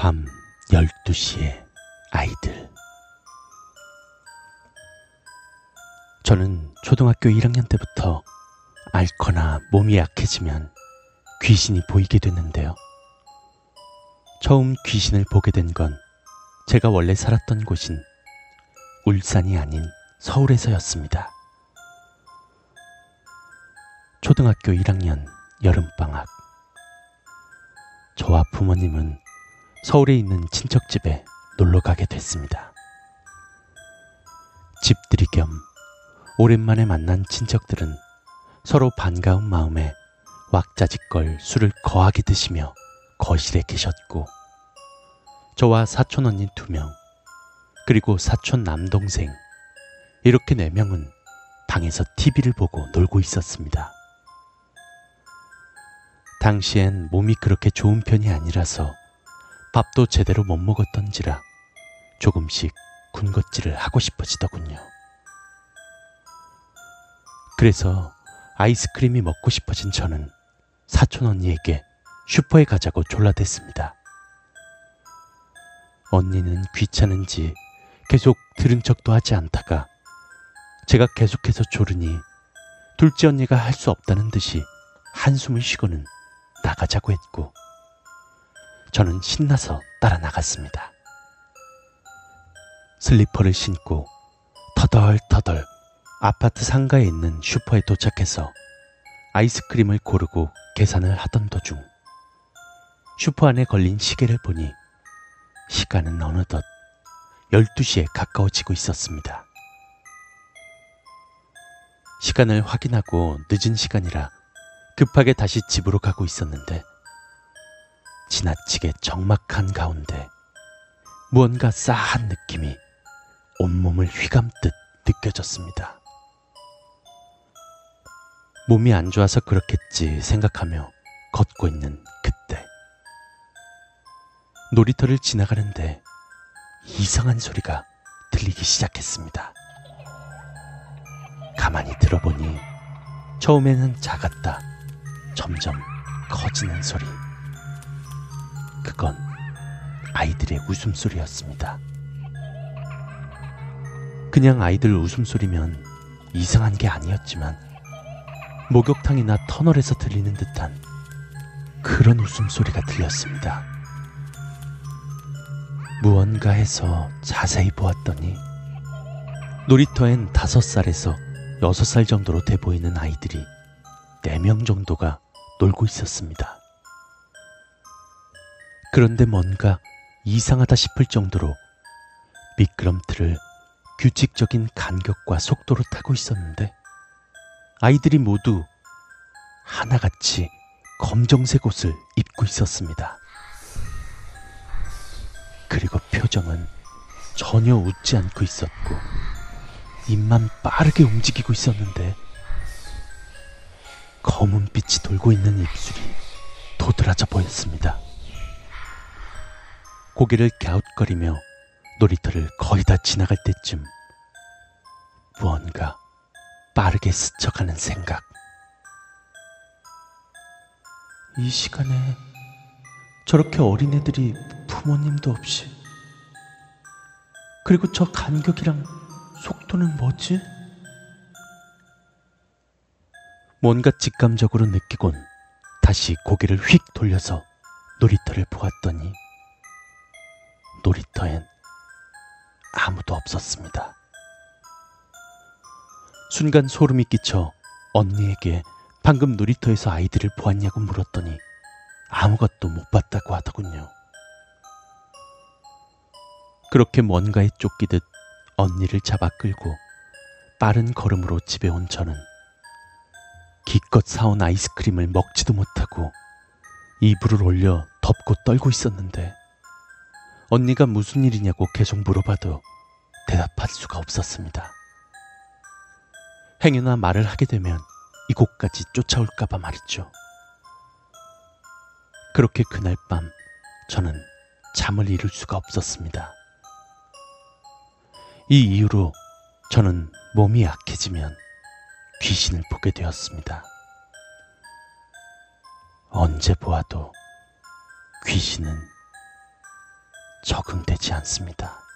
밤 12시에 아이들. 저는 초등학교 1학년 때부터 앓거나 몸이 약해지면 귀신이 보이게 됐는데요. 처음 귀신을 보게 된 건 제가 원래 살았던 곳인 울산이 아닌 서울에서였습니다. 초등학교 1학년 여름방학. 저와 부모님은 서울에 있는 친척집에 놀러 가게 됐습니다. 집들이 겸 오랜만에 만난 친척들은 서로 반가운 마음에 왁자지껄 술을 거하게 드시며 거실에 계셨고 저와 사촌 언니 두 명, 그리고 사촌 남동생 이렇게 네 명은 방에서 TV를 보고 놀고 있었습니다. 당시엔 몸이 그렇게 좋은 편이 아니라서 밥도 제대로 못 먹었던지라 조금씩 군것질을 하고 싶어지더군요. 그래서 아이스크림이 먹고 싶어진 저는 사촌 언니에게 슈퍼에 가자고 졸라댔습니다. 언니는 귀찮은지 계속 들은 척도 하지 않다가 제가 계속해서 조르니 둘째 언니가 할 수 없다는 듯이 한숨을 쉬고는 나가자고 했고 저는 신나서 따라 나갔습니다. 슬리퍼를 신고 터덜터덜 아파트 상가에 있는 슈퍼에 도착해서 아이스크림을 고르고 계산을 하던 도중 슈퍼 안에 걸린 시계를 보니 시간은 어느덧 12시에 가까워지고 있었습니다. 시간을 확인하고 늦은 시간이라 급하게 다시 집으로 가고 있었는데 지나치게 적막한 가운데 무언가 싸한 느낌이 온몸을 휘감듯 느껴졌습니다. 몸이 안 좋아서 그렇겠지 생각하며 걷고 있는 그때 놀이터를 지나가는데 이상한 소리가 들리기 시작했습니다. 가만히 들어보니 처음에는 작았다. 점점 커지는 소리. 그건 아이들의 웃음소리였습니다. 그냥 아이들 웃음소리면 이상한 게 아니었지만 목욕탕이나 터널에서 들리는 듯한 그런 웃음소리가 들렸습니다. 무언가 해서 자세히 보았더니 놀이터엔 다섯 살에서 여섯 살 정도로 돼 보이는 아이들이 네 명 정도가 놀고 있었습니다. 그런데 뭔가 이상하다 싶을 정도로 미끄럼틀을 규칙적인 간격과 속도로 타고 있었는데 아이들이 모두 하나같이 검정색 옷을 입고 있었습니다. 그리고 표정은 전혀 웃지 않고 있었고 입만 빠르게 움직이고 있었는데 검은 빛이 돌고 있는 입술이 도드라져 보였습니다. 고개를 갸웃거리며 놀이터를 거의 다 지나갈 때쯤 무언가 빠르게 스쳐가는 생각. 이 시간에 저렇게 어린애들이 부모님도 없이 그리고 저 간격이랑 속도는 뭐지? 뭔가 직감적으로 느끼곤 다시 고개를 휙 돌려서 놀이터를 보았더니 놀이터엔 아무도 없었습니다. 순간 소름이 끼쳐 언니에게 방금 놀이터에서 아이들을 보았냐고 물었더니 아무것도 못 봤다고 하더군요. 그렇게 뭔가에 쫓기듯 언니를 잡아 끌고 빠른 걸음으로 집에 온 저는 기껏 사온 아이스크림을 먹지도 못하고 이불을 올려 덮고 떨고 있었는데 언니가 무슨 일이냐고 계속 물어봐도 대답할 수가 없었습니다. 행여나 말을 하게 되면 이곳까지 쫓아올까봐 말이죠. 그렇게 그날 밤 저는 잠을 이룰 수가 없었습니다. 이 이후로 저는 몸이 약해지면 귀신을 보게 되었습니다. 언제 보아도 귀신은 적응되지 않습니다.